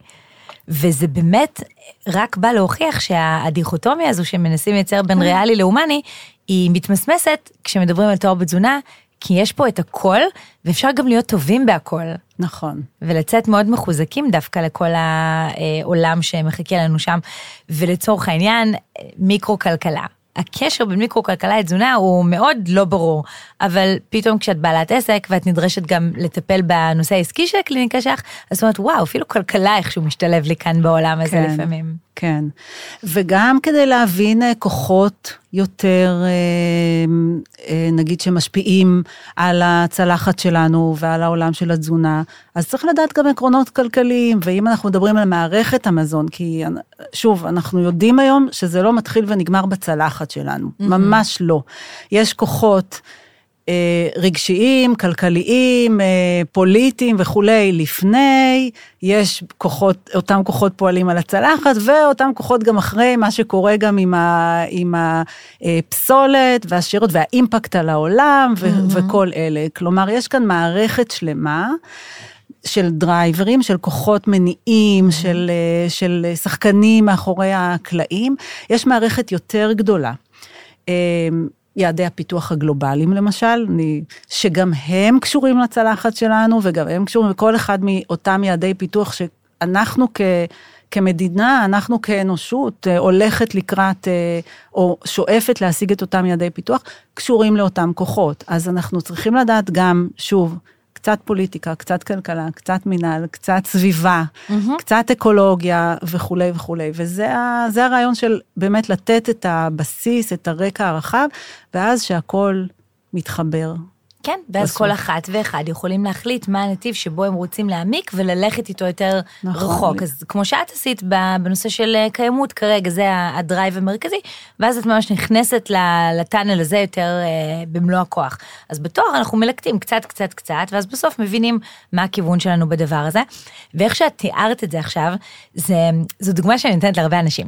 וזה באמת רק בא להוכיח שהדיכוטומיה הזו שמנסים לייצר בין ריאלי להומני, היא מתמסמסת כשמדברים על תואר בתזונה, כי יש פה את הכל, ואפשר גם להיות טובים בהכל. נכון. ולצאת מאוד מחוזקים דווקא לכל העולם שמחכה לנו שם. ולצורך העניין, מיקרו-כלכלה. הקשר בין מיקרו-כלכלה לתזונה הוא מאוד לא ברור, אבל פתאום כשאת בעלת עסק ואת נדרשת גם לטפל בנושא העסקי של הקליניקה שלך, אז זאת אומרת, וואו, אפילו כלכלה איכשהו משתלב לי כאן בעולם הזה כן, לפעמים. כן, וגם כדי להבין אה, כוחות יותר, אה, אה, נגיד, שמשפיעים על הצלחת שלנו ועל העולם של התזונה, אז צריך לדעת גם עקרונות כלכליים, ואם אנחנו מדברים על מערכת המזון, כי שוב, אנחנו יודעים היום שזה לא מתחיל ונגמר בצלחת שלנו, mm-hmm. ממש לא. יש כוחות רגשיים, כלכליים, אה, פוליטיים וכולי לפני, יש כוחות, אותם כוחות פועלים על הצלחת, ואותם כוחות גם אחרי מה שקורה גם עם, ה, עם הפסולת והשירות והאימפקט על העולם ו, mm-hmm. וכל אלה. כלומר, יש כאן מערכת שלמה. של דרייברים, של כוחות מניעים, mm-hmm. של, אה, של שחקנים מאחורי הקלעים, יש מערכת יותר גדולה. יעדי הפיתוח הגלובליים למשל, שגם הם קשורים לצלחת שלנו וגם הם קשורים לכל אחד מאותם יעדי פיתוח שאנחנו כ... כמדינה, אנחנו כאנושות אה, הולכת לקראת אה, או שואפת להשיג את אותם יעדי פיתוח, קשורים לאותם כוחות. אז אנחנו צריכים לדעת גם, שוב, קצת פוליטיקה, קצת כלכלה, קצת מינהל, קצת סביבה, mm-hmm. קצת אקולוגיה וכולי וכולי. וזה הרעיון של באמת לתת את הבסיס, את הרקע הרחב, ואז שהכל מתחבר כן, ואז כל אחת ואחד יכולים להחליט מה הנתיב שבו הם רוצים להעמיק וללכת איתו יותר נכון. רחוק. אז כמו שאת עשית בנושא של אה, קיימות כרגע, זה הדרייב המרכזי, ואז את ממש נכנסת לטאנל הזה יותר אה, במלוא הכוח. אז בתואר אנחנו מלקטים קצת, קצת, קצת, ואז בסוף מבינים מה הכיוון שלנו בדבר הזה. ואיך שאת תיארת את זה עכשיו, זה, זו דוגמה שאני נותנת להרבה אנשים.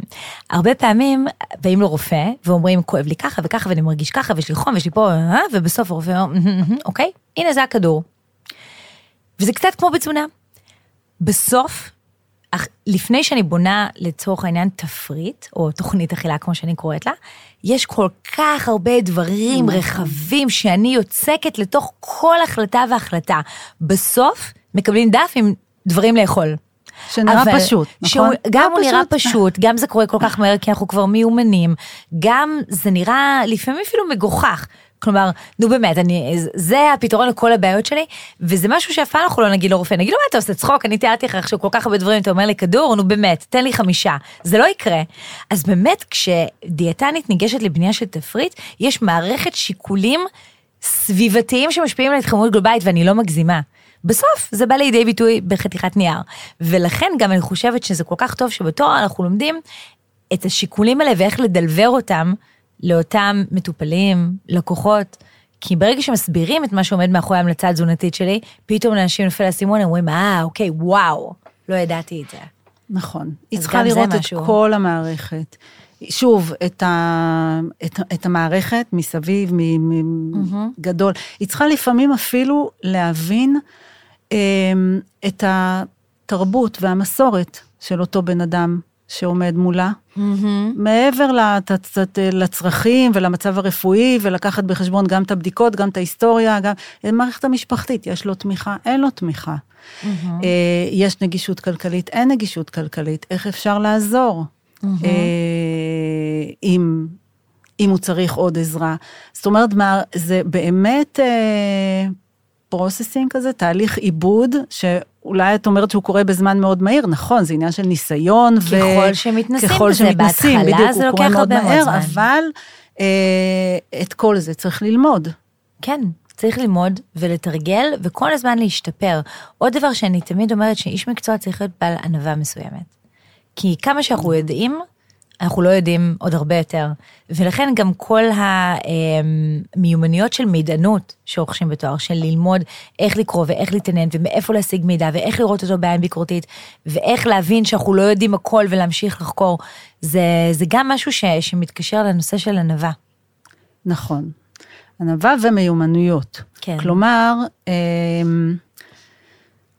הרבה פעמים באים לרופא ואומרים, כואב לי ככה וככה ואני מרגיש ככה ויש לי חום ויש לי פה, אה, ובסוף הרופא אומר, אוקיי? הנה זה הכדור. וזה קצת כמו בתזונה. בסוף, לפני שאני בונה לצורך העניין תפריט, או תוכנית אכילה כמו שאני קוראת לה, יש כל כך הרבה דברים נכון. רחבים שאני יוצקת לתוך כל החלטה והחלטה. בסוף מקבלים דף עם דברים לאכול. שנראה אבל, פשוט, נכון? גם הוא נראה פשוט, גם זה קורה כל כך מהר כי אנחנו כבר מיומנים, גם זה נראה לפעמים אפילו מגוחך. כלומר, נו באמת, אני, זה הפתרון לכל הבעיות שלי, וזה משהו שאף פעם אנחנו לא נגיד לרופא, נגיד לו מה אתה עושה צחוק, אני תיארתי לך עכשיו כל כך הרבה דברים, אתה אומר לי כדור, נו באמת, תן לי חמישה, זה לא יקרה. אז באמת, כשדיאטנית ניגשת לבנייה של תפריט, יש מערכת שיקולים סביבתיים שמשפיעים על התחממות גלובלית, ואני לא מגזימה. בסוף זה בא לידי ביטוי בחתיכת נייר. ולכן גם אני חושבת שזה כל כך טוב שבתואר אנחנו לומדים את השיקולים האלה ואיך לדלבר אותם לאותם מטופלים, לקוחות, כי ברגע שמסבירים את מה שעומד מאחורי ההמלצה התזונתית שלי, פתאום לאנשים נופל האסימון, הם אומרים, אה, אוקיי, וואו, לא ידעתי את זה. נכון. היא צריכה לראות את. כל המערכת. שוב, את, ה, את, את המערכת מסביב, מגדול. Mm-hmm. היא צריכה לפעמים אפילו להבין אה, את התרבות והמסורת של אותו בן אדם שעומד מולה, mm-hmm. מעבר לת, לצרכים ולמצב הרפואי, ולקחת בחשבון גם את הבדיקות, גם את ההיסטוריה, גם מערכת המשפחתית, יש לו תמיכה, אין לו תמיכה. Mm-hmm. יש נגישות כלכלית, אין נגישות כלכלית, איך אפשר לעזור? Mm-hmm. אם, אם הוא צריך עוד עזרה. זאת אומרת, מה, זה באמת processing כזה, תהליך עיבוד, ש... אולי את אומרת שהוא קורה בזמן מאוד מהיר, נכון, זה עניין של ניסיון. ככל ו... שמתנסים ככל בזה, שמתנסים, בהתחלה בדיוק, זה לוקח הרבה מאוד זמן. אבל אה, את כל זה צריך ללמוד. כן, צריך ללמוד ולתרגל וכל הזמן להשתפר. עוד דבר שאני תמיד אומרת שאיש מקצוע צריך להיות בעל ענווה מסוימת. כי כמה שאנחנו יודעים, אנחנו לא יודעים עוד הרבה יותר. ולכן גם כל המיומנויות של מידענות שרוכשים בתואר, של ללמוד איך לקרוא ואיך להתעניין ומאיפה להשיג מידע ואיך לראות אותו בעין ביקורתית ואיך להבין שאנחנו לא יודעים הכל ולהמשיך לחקור, זה, זה גם משהו ש, שמתקשר לנושא של ענווה. נכון. ענווה ומיומנויות. כן. כלומר, אמ,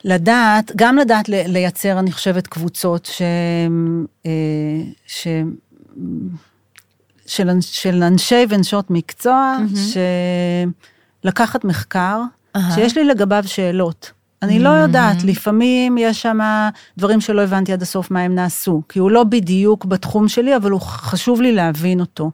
לדעת, גם לדעת לייצר, אני חושבת, קבוצות ש... אה, ש... של, של אנשי ונשות מקצוע, mm-hmm. שלקחת מחקר, uh-huh. שיש לי לגביו שאלות. אני לא יודעת, לפעמים יש שם דברים שלא הבנתי עד הסוף מה הם נעשו, כי הוא לא בדיוק בתחום שלי, אבל הוא חשוב לי להבין אותו.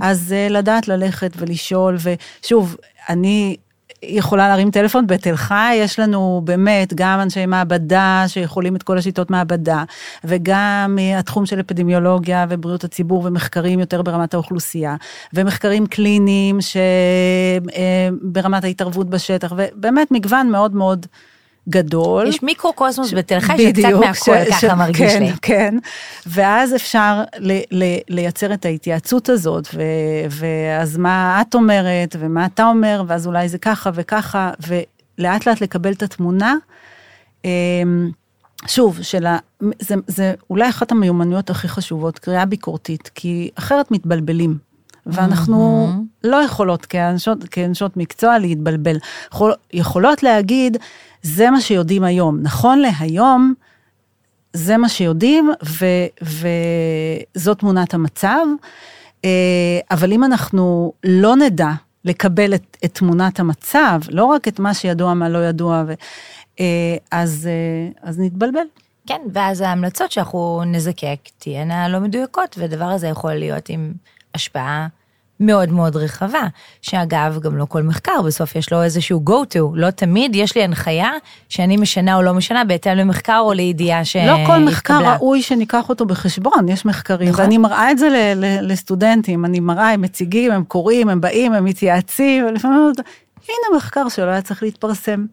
אז uh, לדעת ללכת ולשאול, ושוב, אני יכולה להרים טלפון בתל חי, יש לנו באמת גם אנשי מעבדה שיכולים את כל השיטות מעבדה, וגם התחום של אפידמיולוגיה ובריאות הציבור ומחקרים יותר ברמת האוכלוסייה, ומחקרים קליניים שברמת ההתערבות בשטח, ובאמת מגוון מאוד מאוד גדול. יש מיקרו-קוסמוס בתל חי שקצת מהכל, ככה מרגיש כן, לי. כן, ואז אפשר ל, ל, לייצר את ההתייעצות הזאת, ו, ואז מה את אומרת, ומה אתה אומר, ואז אולי זה ככה וככה, ולאט לאט לקבל את התמונה. אמ, שוב, של ה, זה, זה אולי אחת המיומנויות הכי חשובות, קריאה ביקורתית, כי אחרת מתבלבלים. ואנחנו mm-hmm. לא יכולות כאנשות, כאנשות מקצוע להתבלבל. יכול, יכולות להגיד, זה מה שיודעים היום. נכון להיום, זה מה שיודעים, ו, וזאת תמונת המצב. אה, אבל אם אנחנו לא נדע לקבל את, את תמונת המצב, לא רק את מה שידוע, מה לא ידוע, ו, אה, אז, אה, אז נתבלבל. כן, ואז ההמלצות שאנחנו נזקק תהיינה לא מדויקות, והדבר הזה יכול להיות עם השפעה מאוד מאוד רחבה, שאגב, גם לא כל מחקר, בסוף יש לו איזשהו go to, לא תמיד יש לי הנחיה שאני משנה או לא משנה בהתאם למחקר או לידיעה שהתקבלה. לא כל מחקר ראוי שניקח אותו בחשבון, יש מחקרים, נכון. ואני מראה את זה ל- ל- לסטודנטים, אני מראה, הם מציגים, הם קוראים, הם באים, הם מתייעצים, ולפעמים, הנה מחקר שלא היה צריך להתפרסם.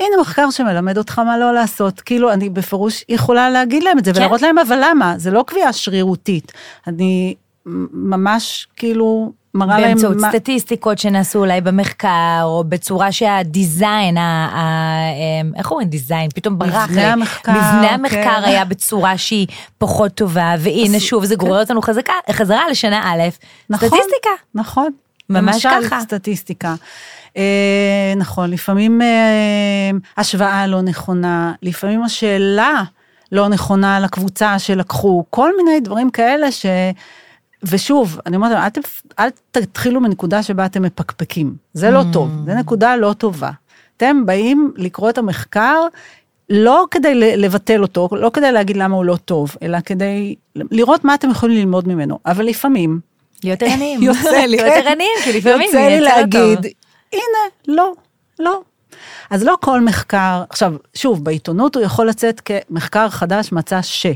הנה מחקר שמלמד אותך מה לא לעשות, כאילו אני בפירוש יכולה להגיד להם את זה כן. ולהראות להם אבל למה, זה לא קביעה שרירותית, אני ממש כאילו מראה להם... באמצעות סטטיסטיקות שנעשו אולי במחקר, או בצורה שהדיזיין, אמ, איך אומרים דיזיין? פתאום ברח לי. מבנה המחקר. מבנה המחקר כן. היה בצורה שהיא פחות טובה, והנה שוב, זה גורר כן. אותנו חזקה, חזרה לשנה א', נכון, סטטיסטיקה. נכון. ממש למשל, ככה. סטטיסטיקה. אה, נכון, לפעמים אה, השוואה לא נכונה, לפעמים השאלה לא נכונה לקבוצה שלקחו, כל מיני דברים כאלה ש... ושוב, אני אומרת, אל, תפ... אל תתחילו מנקודה שבה אתם מפקפקים, זה לא mm. טוב, זה נקודה לא טובה. אתם באים לקרוא את המחקר לא כדי לבטל אותו, לא כדי להגיד למה הוא לא טוב, אלא כדי לראות מה אתם יכולים ללמוד ממנו, אבל לפעמים... להיות ערניים, יוצא להיות כן. ערניים, כי לפעמים יוצא לי להגיד, הנה, לא, לא. אז לא כל מחקר, עכשיו, שוב, בעיתונות הוא יכול לצאת כמחקר חדש מצא ש.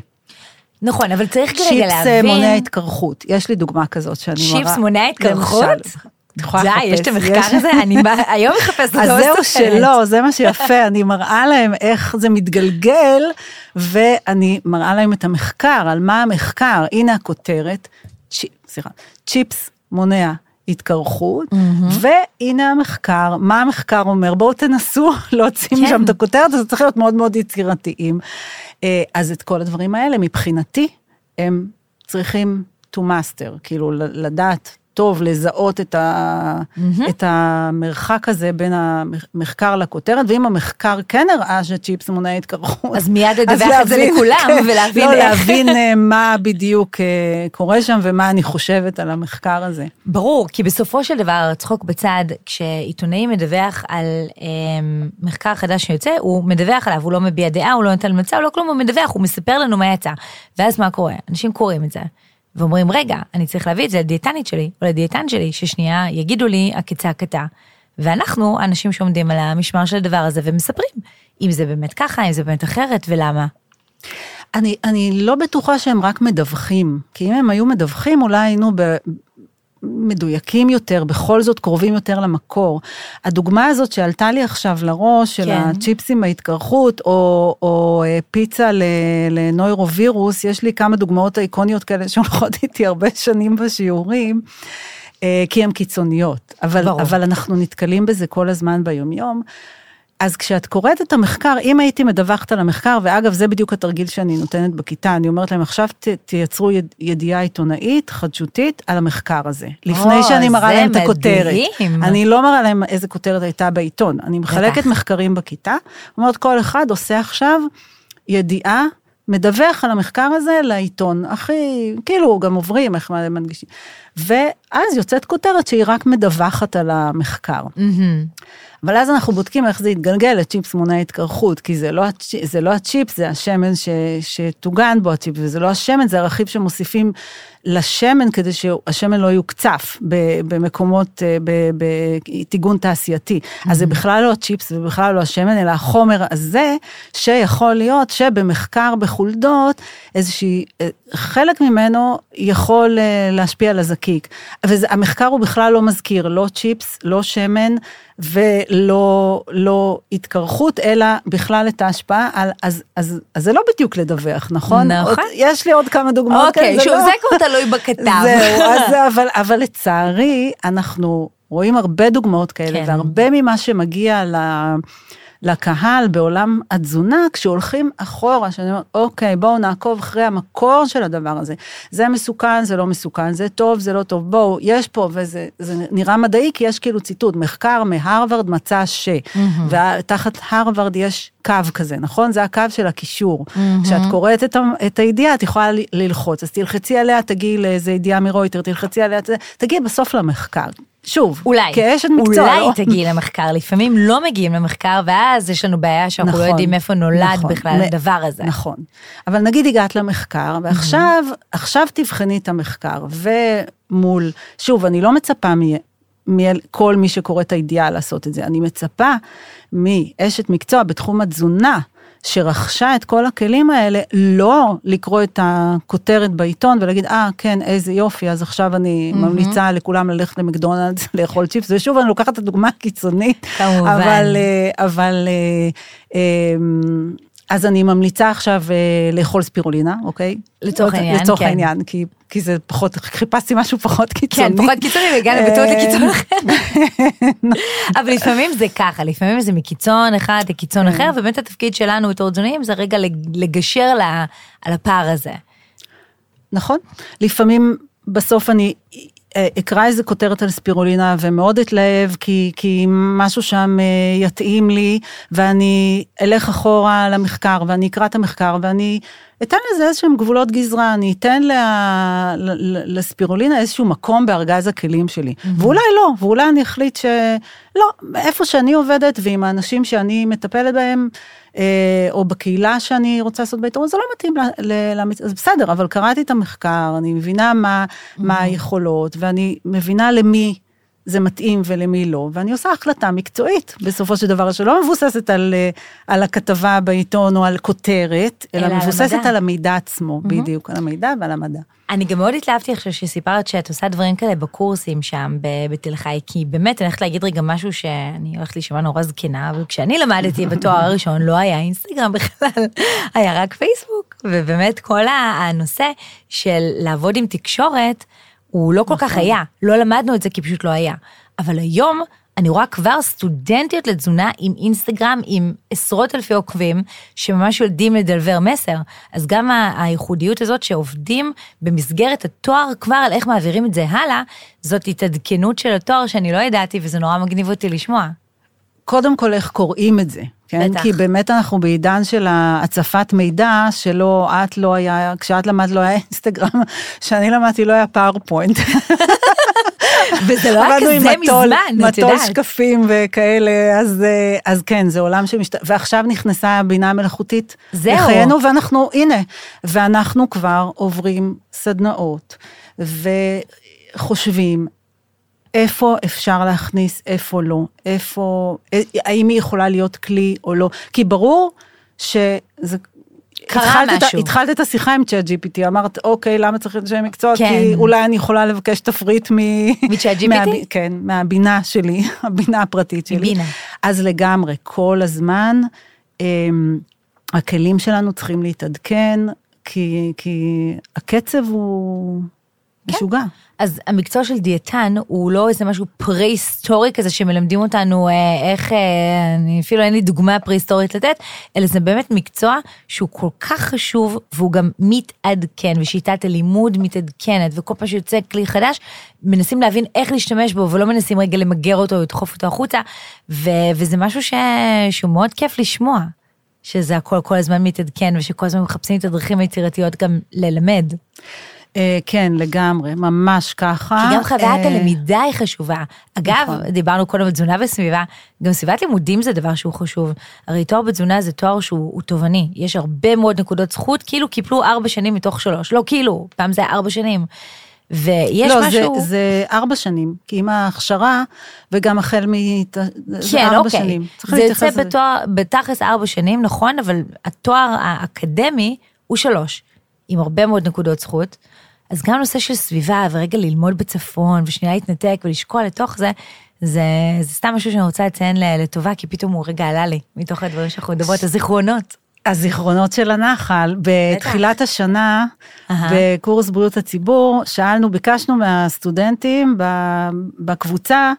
נכון, אבל צריך כרגע להבין... צ'יפס מונע התקרחות, יש לי דוגמה כזאת שאני מראה. צ'יפס מונע התקרחות? די, יש את המחקר הזה, אני היום מחפשת אותו. אז זהו שלא, זה מה שיפה, אני מראה להם איך זה מתגלגל, ואני מראה להם את המחקר, על מה המחקר, הנה הכותרת, סליחה, צ'יפס מונע התקרחות, mm-hmm. והנה המחקר, מה המחקר אומר, בואו תנסו להוציא כן. משם את הכותרת, זה צריך להיות מאוד מאוד יצירתיים. אה, אז את כל הדברים האלה, מבחינתי, הם צריכים to master, כאילו לדעת טוב לזהות את, ה, mm-hmm. את המרחק הזה בין המחקר לכותרת, ואם המחקר כן הראה שצ'יפס מונע התקרחות, אז מיד לדווח את זה לכולם, כן, ולהבין לא, איך. להבין אה, מה בדיוק אה, קורה שם ומה אני חושבת על המחקר הזה. ברור, כי בסופו של דבר, צחוק בצד, כשעיתונאי מדווח על אה, מחקר חדש שיוצא, הוא מדווח עליו, הוא לא מביע דעה, הוא לא נותן הוא לא כלום, הוא מדווח, הוא מספר לנו מה יצא. ואז מה קורה? אנשים קוראים את זה. ואומרים, רגע, אני צריך להביא את זה לדיאטנית שלי, או לדיאטן שלי, ששנייה יגידו לי הכצעקתה. ואנחנו, האנשים שעומדים על המשמר של הדבר הזה ומספרים, אם זה באמת ככה, אם זה באמת אחרת, ולמה. אני, אני לא בטוחה שהם רק מדווחים, כי אם הם היו מדווחים, אולי היינו מדויקים יותר, בכל זאת קרובים יותר למקור. הדוגמה הזאת שעלתה לי עכשיו לראש, של כן. הצ'יפסים בהתקרחות, או, או אה, פיצה לנוירווירוס, יש לי כמה דוגמאות איקוניות כאלה שהולכות איתי הרבה שנים בשיעורים. אה, כי הן קיצוניות, אבל, אבל אנחנו נתקלים בזה כל הזמן ביומיום. אז כשאת קוראת את המחקר, אם הייתי מדווחת על המחקר, ואגב, זה בדיוק התרגיל שאני נותנת בכיתה, אני אומרת להם, עכשיו ת, תייצרו יד, ידיעה עיתונאית, חדשותית, על המחקר הזה. לפני שאני מראה להם את הכותרת. אני לא מראה להם איזה כותרת הייתה בעיתון, אני מחלקת מחקרים בכיתה, אומרת, כל אחד עושה עכשיו ידיעה מדווח על המחקר הזה לעיתון, הכי, כאילו גם עוברים איך מנגישים. ואז יוצאת כותרת שהיא רק מדווחת על המחקר. Mm-hmm. אבל אז אנחנו בודקים איך זה יתגלגל לצ'יפס מונע התקרחות, כי זה לא, זה לא הצ'יפס, זה השמן ש, שטוגן בו הצ'יפס, וזה לא השמן, זה הרכיב שמוסיפים לשמן כדי שהשמן לא יוקצף במקומות, אה, בטיגון תעשייתי. Mm-hmm. אז זה בכלל לא הצ'יפס ובכלל לא השמן, אלא החומר הזה, שיכול להיות שבמחקר בחולדות, איזושהי, אה, חלק ממנו יכול אה, להשפיע על הזקיק. והמחקר הוא בכלל לא מזכיר, לא צ'יפס, לא שמן. ולא לא התקרחות, אלא בכלל את ההשפעה על, אז, אז, אז זה לא בדיוק לדווח, נכון? נכון. עוד, יש לי עוד כמה דוגמאות. אוקיי, כן, שוב, לא... זה כבר תלוי בכתב. זהו, אז, אבל, אבל לצערי, אנחנו רואים הרבה דוגמאות כאלה, כן. והרבה ממה שמגיע ל... לה... לקהל בעולם התזונה, כשהולכים אחורה, שאני אומרת, אוקיי, בואו נעקוב אחרי המקור של הדבר הזה. זה מסוכן, זה לא מסוכן, זה טוב, זה לא טוב, בואו, יש פה, וזה נראה מדעי, כי יש כאילו ציטוט, מחקר מהרווארד מצא ש, mm-hmm. ותחת הרווארד יש קו כזה, נכון? זה הקו של הקישור. כשאת mm-hmm. קוראת את, את הידיעה, את יכולה ללחוץ, אז תלחצי עליה, תגיעי לאיזה ידיעה מרויטר, תלחצי עליה, תגיעי בסוף למחקר. שוב, אולי, כאשת מקצוע. אולי לא? תגיעי למחקר, לפעמים לא מגיעים למחקר, ואז יש לנו בעיה שאנחנו לא נכון, לא יודעים איפה נולד נכון, בכלל הדבר הזה. נכון, אבל נגיד הגעת למחקר, ועכשיו עכשיו תבחני את המחקר, ומול, שוב, אני לא מצפה מכל מי שקורא את הידיעה לעשות את זה, אני מצפה מאשת מקצוע בתחום התזונה, שרכשה את כל הכלים האלה, לא לקרוא את הכותרת בעיתון ולהגיד, אה, ah, כן, איזה יופי, אז עכשיו אני mm-hmm. ממליצה לכולם ללכת למקדונלדס לאכול צ'יפס, ושוב, אני לוקחת את הדוגמה הקיצונית, כמובן. אבל, אה, אבל אה, אמ, אז אני ממליצה עכשיו אה, לאכול ספירולינה, אוקיי? לצורך העניין, כן. לצורך העניין, כי, כי זה פחות, חיפשתי משהו פחות קיצוני. כן, פחות קיצוני והגענו בטעות לקיצון אחר. אבל לפעמים זה ככה, לפעמים זה מקיצון אחד לקיצון כן. אחר, ובאמת התפקיד שלנו בתור תזונאים זה רגע לגשר על הפער הזה. נכון, לפעמים בסוף אני אה, אקרא איזה כותרת על ספירולינה ומאוד אתלהב, כי, כי משהו שם אה, יתאים לי, ואני אלך אחורה למחקר, ואני אקרא את המחקר, ואני אתן לזה איזשהם גבולות גזרה, אני אתן לה, לספירולינה איזשהו מקום בארגז הכלים שלי. Mm-hmm. ואולי לא, ואולי אני אחליט שלא, איפה שאני עובדת ועם האנשים שאני מטפלת בהם, אה, או בקהילה שאני רוצה לעשות בעיתון, זה לא מתאים למצ... אז בסדר, אבל קראתי את המחקר, אני מבינה מה, mm-hmm. מה היכולות, ואני מבינה למי זה מתאים ולמי לא, ואני עושה החלטה מקצועית בסופו של דבר, שלא מבוססת על, אה, על הכתבה בעיתון או על כותרת, אלא, אלא מבוססת על, על המידע עצמו, mm-hmm. בדיוק, על המידע ועל המדע. אני גם מאוד התלהבתי עכשיו שסיפרת שאת עושה דברים כאלה בקורסים שם בתל חי, כי באמת אני הולכת להגיד רגע משהו שאני הולכת להישמע נורא זקנה, אבל כשאני למדתי בתואר הראשון לא היה אינסטגרם בכלל, היה רק פייסבוק, ובאמת כל הנושא של לעבוד עם תקשורת, הוא לא כל כך נכון. היה, לא למדנו את זה כי פשוט לא היה. אבל היום אני רואה כבר סטודנטיות לתזונה עם אינסטגרם, עם עשרות אלפי עוקבים, שממש יודעים לדלבר מסר. אז גם הייחודיות הזאת שעובדים במסגרת התואר כבר על איך מעבירים את זה הלאה, זאת התעדכנות של התואר שאני לא ידעתי וזה נורא מגניב אותי לשמוע. קודם כל איך קוראים את זה, כן? בטח. כי באמת אנחנו בעידן של הצפת מידע, שלא, את לא היה, כשאת למדת לא היה אינסטגרם, כשאני למדתי לא היה PowerPoint. וזה לא היה כזה מזמן, את יודעת. מטול שקפים וכאלה, אז, אז כן, זה עולם שמשת... ועכשיו נכנסה הבינה המלאכותית זהו. לחיינו, ואנחנו, הנה, ואנחנו כבר עוברים סדנאות, וחושבים איפה אפשר להכניס, איפה לא, איפה, האם היא יכולה להיות כלי או לא, כי ברור שזה... קרה התחלת משהו. את, התחלת את השיחה עם צ'אט GPT, אמרת, אוקיי, למה צריך אנשי מקצוע? כן. כי אולי אני יכולה לבקש תפריט מ... מצ'אט GPT? מה, כן, מהבינה שלי, הבינה הפרטית שלי. בינה. אז לגמרי, כל הזמן, הם, הכלים שלנו צריכים להתעדכן, כי, כי הקצב הוא. משוגע. אז המקצוע של דיאטן הוא לא איזה משהו פרה-היסטורי כזה שמלמדים אותנו אה, איך, אה, אני אפילו אין לי דוגמה פרה-היסטורית לתת, אלא זה באמת מקצוע שהוא כל כך חשוב והוא גם מתעדכן ושיטת הלימוד מתעדכנת וכל פעם שיוצא כלי חדש מנסים להבין איך להשתמש בו ולא מנסים רגע למגר אותו או לדחוף אותו החוצה ו- וזה משהו ש- שהוא מאוד כיף לשמוע. שזה הכל כל הזמן מתעדכן, ושכל הזמן מחפשים את הדרכים היצירתיות גם ללמד. אה, כן, לגמרי, ממש ככה. כי גם חוויית אה, הלמידה היא חשובה. אגב, נכון. דיברנו קודם על תזונה וסביבה, גם סביבת לימודים זה דבר שהוא חשוב. הרי תואר בתזונה זה תואר שהוא תובעני, יש הרבה מאוד נקודות זכות, כאילו קיפלו ארבע שנים מתוך שלוש. לא כאילו, פעם זה היה ארבע שנים. ויש לא, משהו... לא, זה, ארבע שנים, כי עם ההכשרה, וגם החל מ... כן, ארבע אוקיי. שנים. זה יוצא בתואר, בתכלס ארבע שנים, נכון, אבל התואר האקדמי הוא שלוש, עם הרבה מאוד נקודות זכות. אז גם נושא של סביבה, ורגע ללמוד בצפון, ושנייה להתנתק ולשקוע לתוך זה, זה, זה סתם משהו שאני רוצה לציין לטובה, כי פתאום הוא רגע עלה לי, מתוך הדברים שאנחנו מדברות, הזיכרונות. הזיכרונות של הנחל, בתחילת השנה, בקורס בריאות הציבור, שאלנו, ביקשנו מהסטודנטים בקבוצה,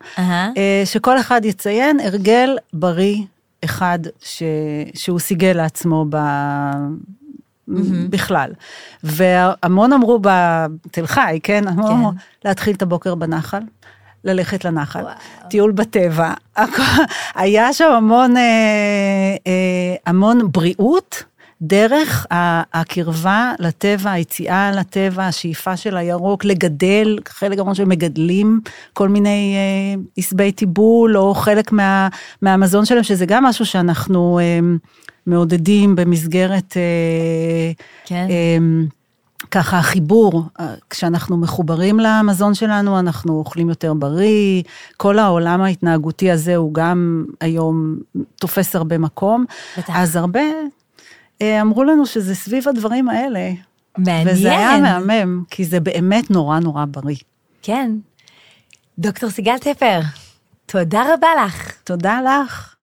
אה, שכל אחד יציין הרגל בריא אחד ש, שהוא סיגל לעצמו ב... בכלל. והמון אמרו בתל חי, כן? כן. אמרו, להתחיל את הבוקר בנחל. ללכת לנחל, וואו. טיול בטבע, היה שם המון, אה, אה, המון בריאות דרך הקרבה לטבע, היציאה לטבע, השאיפה של הירוק, לגדל, חלק גמור שמגדלים כל מיני אה, עשבי טיבול, או חלק מה, מהמזון שלהם, שזה גם משהו שאנחנו אה, מעודדים במסגרת... אה, כן. אה, ככה החיבור, אה, כשאנחנו מחוברים למזון שלנו, אנחנו אוכלים יותר בריא, כל העולם ההתנהגותי הזה הוא גם היום תופס הרבה מקום. בטח. אז הרבה אמרו לנו שזה סביב הדברים האלה. מעניין. וזה היה מהמם, כי זה באמת נורא נורא בריא. כן. דוקטור סיגל טפר, תודה רבה לך. תודה לך.